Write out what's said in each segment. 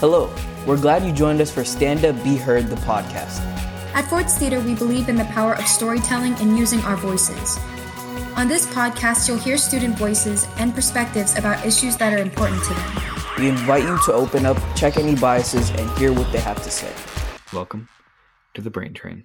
Hello, we're glad you joined us for Stand Up Be Heard, the podcast. At Ford's Theater, we believe in the power of storytelling and using our voices. On this podcast, you'll hear student voices and perspectives about issues that are important to them. We invite you to open up, check any biases, and hear what they have to say. Welcome to the Brain Train.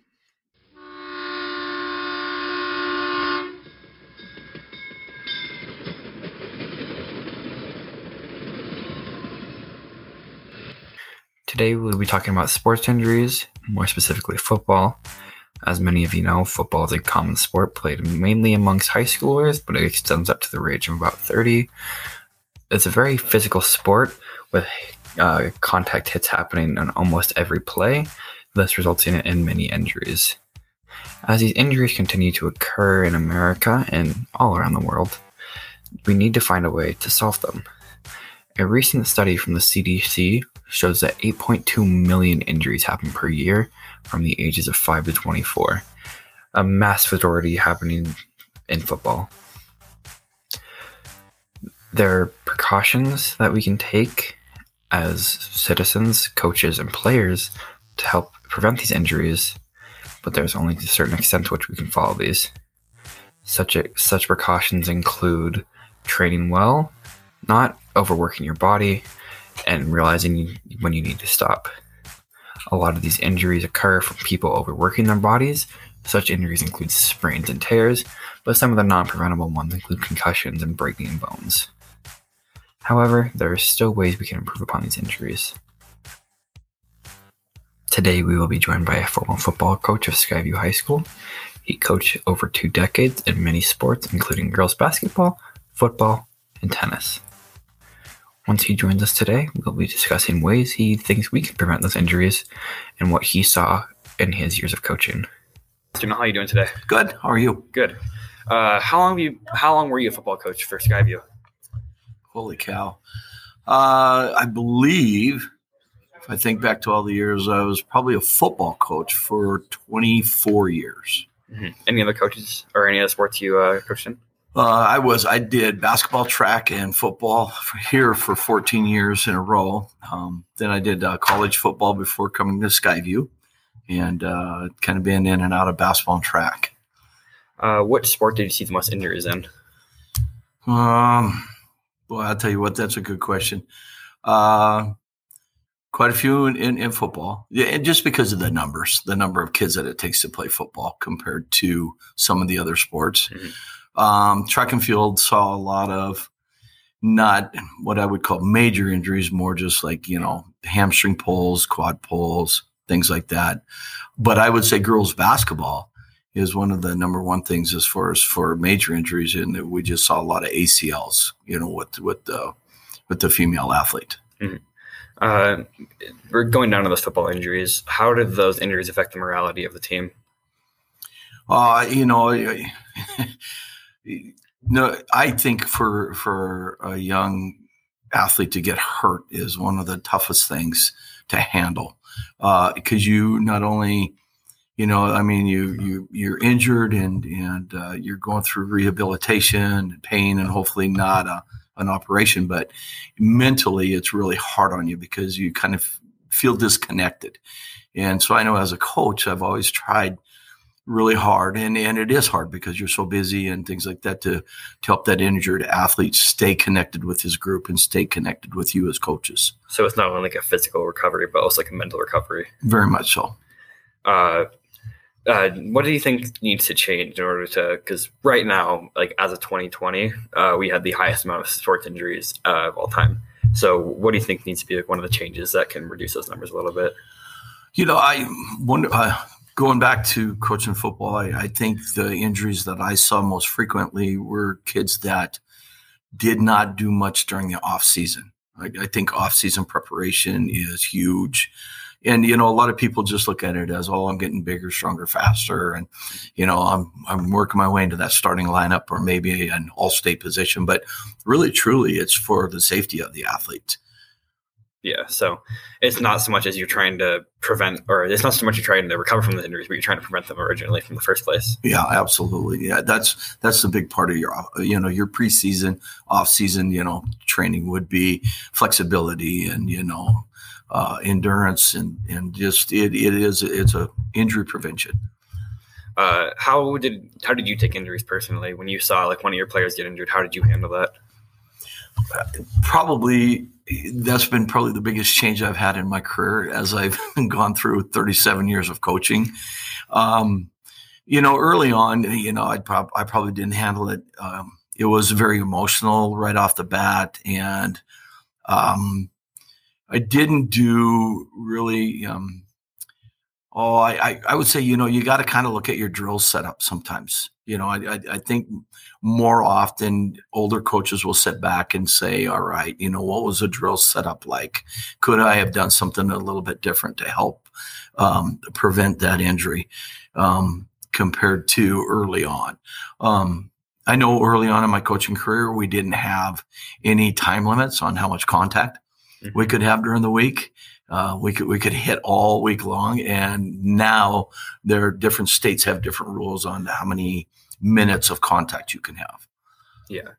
Today we'll be talking about sports injuries, more specifically football. As many of you know, football is a common sport played mainly amongst high schoolers, but it extends up to the age of about 30. It's a very physical sport with uh, contact hits happening on almost every play, thus resulting in many injuries. As these injuries continue to occur in America and all around the world, we need to find a way to solve them. A recent study from the CDC shows that 8.2 million injuries happen per year from the ages of 5 to 24, a mass majority happening in football. There are precautions that we can take as citizens, coaches, and players to help prevent these injuries, but there's only a certain extent to which we can follow these. Such, a, such precautions include training well, not overworking your body, and realizing when you need to stop. A lot of these injuries occur from people overworking their bodies. Such injuries include sprains and tears, but some of the non preventable ones include concussions and breaking bones. However, there are still ways we can improve upon these injuries. Today, we will be joined by a former football coach of Skyview High School. He coached over two decades in many sports, including girls basketball, football, and tennis. Once he joins us today, we'll be discussing ways he thinks we can prevent those injuries and what he saw in his years of coaching. Mr. how are you doing today? Good. How are you? Good. Uh, how long you? How long were you a football coach for Skyview? Holy cow! Uh, I believe, if I think back to all the years, I was probably a football coach for 24 years. Mm-hmm. Any other coaches or any other sports you uh, coached in? Uh, I was I did basketball, track, and football for here for 14 years in a row. Um, then I did uh, college football before coming to Skyview, and uh, kind of been in and out of basketball and track. Uh, what sport did you see the most injuries in? Um, well, I'll tell you what. That's a good question. Uh, quite a few in, in, in, football, yeah, and just because of the numbers, the number of kids that it takes to play football compared to some of the other sports. Mm-hmm. Um, track and field saw a lot of not what I would call major injuries, more just like, you know, hamstring pulls, quad pulls, things like that. But I would say girls basketball is one of the number one things as far as for major injuries. And we just saw a lot of ACLs, you know, with, with the, with the female athlete. Mm-hmm. Uh, we're going down to those football injuries. How did those injuries affect the morality of the team? Uh, you know, no, I think for for a young athlete to get hurt is one of the toughest things to handle. Because uh, you not only you know i mean you you you're injured and and uh, you're going through rehabilitation and pain and hopefully not a, an operation but mentally it's really hard on you because you kind of feel disconnected. And so i know as a coach i've always tried really hard and and it is hard because you're so busy and things like that to to help that injured athlete stay connected with his group and stay connected with you as coaches. So it's not only like a physical recovery but also like a mental recovery. Very much so. Uh, uh, what do you think needs to change in order to because right now like as of 2020 uh, we had the highest amount of sports injuries uh, of all time. So what do you think needs to be like one of the changes that can reduce those numbers a little bit? You know i wonder uh, going back to coaching football, I, I, think the injuries that I saw most frequently were kids that did not do much during the off season. I, I think off season preparation is huge. And you know, a lot of people just look at it as, "Oh, I'm getting bigger, stronger, faster," and you know, I'm I'm working my way into that starting lineup or maybe an all-state position. But really, truly, it's for the safety of the athlete. Yeah, so it's not so much as you're trying to prevent, or it's not so much you're trying to recover from the injuries, but you're trying to prevent them originally from the first place. Yeah, absolutely. Yeah, that's that's the big part of your, you know, your preseason, off season, you know, training would be flexibility and you know, uh, endurance, and and just it, it is it's a injury prevention. Uh, how did how did you take injuries personally when you saw like one of your players get injured? How did you handle that? Probably that's been probably the biggest change I've had in my career as I've gone through 37 years of coaching. Um, you know, early on, you know, I, prob- I probably didn't handle it. Um, it was very emotional right off the bat, and um, I didn't do really. Oh, I, I, I would say you know you got to kind of look at your drill setup sometimes. You know, I, I, I think more often older coaches will sit back and say, "All right, you know, what was the drill setup like? Could I have done something a little bit different to help um, prevent that injury?" Um, compared to early on. Um, I know early on in my coaching career, we didn't have any time limits on how much contact mm-hmm. we could have during the week. Uh, we could we could hit all week long, and now there are different states have different rules on how many minutes of contact you can have. Yeah,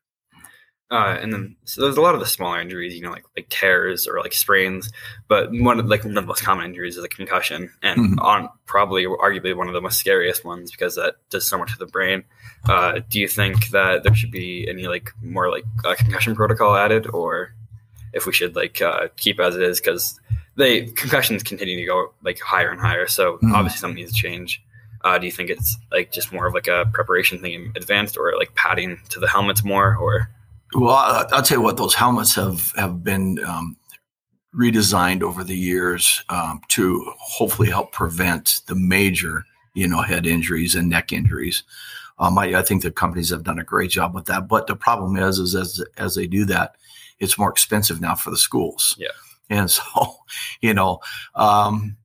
uh, and then so there's a lot of the smaller injuries, you know, like like tears or like sprains. But one of like one of the most common injuries is a concussion, and mm-hmm. on probably arguably one of the most scariest ones because that does so much to the brain. Uh, do you think that there should be any like more like a concussion protocol added, or if we should like uh, keep as it is because they concussions continue to go like higher and higher, so mm-hmm. obviously something needs to change. Uh, do you think it's like just more of like a preparation thing in advanced, or like padding to the helmets more, or well, I'll tell you what; those helmets have have been um, redesigned over the years um, to hopefully help prevent the major, you know, head injuries and neck injuries. Um, I, I, think the companies have done a great job with that. But the problem is, is as as they do that, it's more expensive now for the schools. Yeah, and so, you know, um,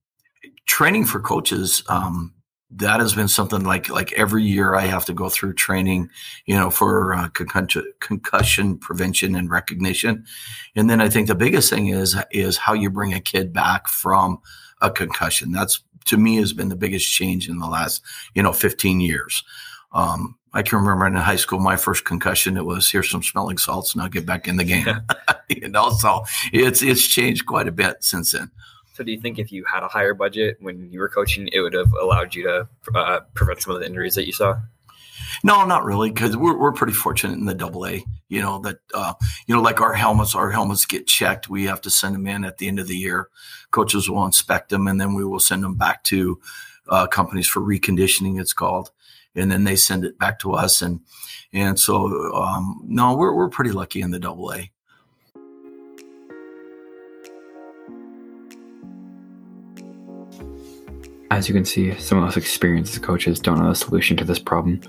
training for coaches um, that has been something like like every year I have to go through training, you know, for uh, concussion, concussion prevention and recognition. And then I think the biggest thing is is how you bring a kid back from a concussion. That's to me has been the biggest change in the last you know 15 years. Um, I can remember in high school, my first concussion, it was here's some smelling salts, and I'll get back in the game. you know, so it's it's changed quite a bit since then. So, do you think if you had a higher budget when you were coaching, it would have allowed you to uh, prevent some of the injuries that you saw? No, not really, because we're we're pretty fortunate in the Double A. You know that uh, you know, like our helmets, our helmets get checked. We have to send them in at the end of the year. Coaches will inspect them, and then we will send them back to uh, companies for reconditioning. It's called, and then they send it back to us. And and so um, no, we're we're pretty lucky in the Double A. As you can see, some of us experienced coaches don't know the solution to this problem.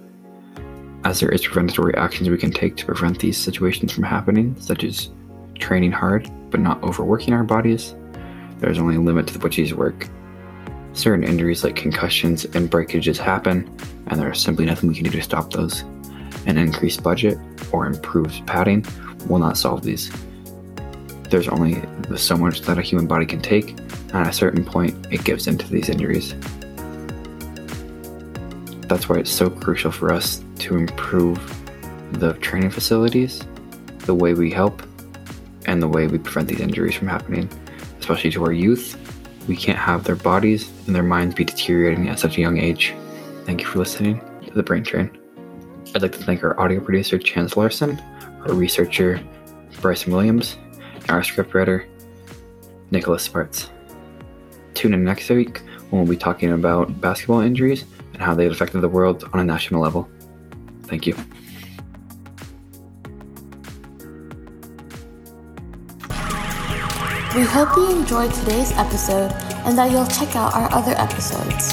As there is preventatory actions we can take to prevent these situations from happening, such as training hard but not overworking our bodies, there's only a limit to what these work. Certain injuries like concussions and breakages happen, and there is simply nothing we can do to stop those. An increased budget or improved padding will not solve these. There's only so much that a human body can take, and at a certain point, it gives into these injuries. That's why it's so crucial for us to improve the training facilities, the way we help, and the way we prevent these injuries from happening, especially to our youth. We can't have their bodies and their minds be deteriorating at such a young age. Thank you for listening to The Brain Train. I'd like to thank our audio producer, Chance Larson, our researcher, Bryson Williams, and our scriptwriter, Nicholas Sparts. Tune in next week when we'll be talking about basketball injuries and how they affected the world on a national level. Thank you. We hope you enjoyed today's episode and that you'll check out our other episodes.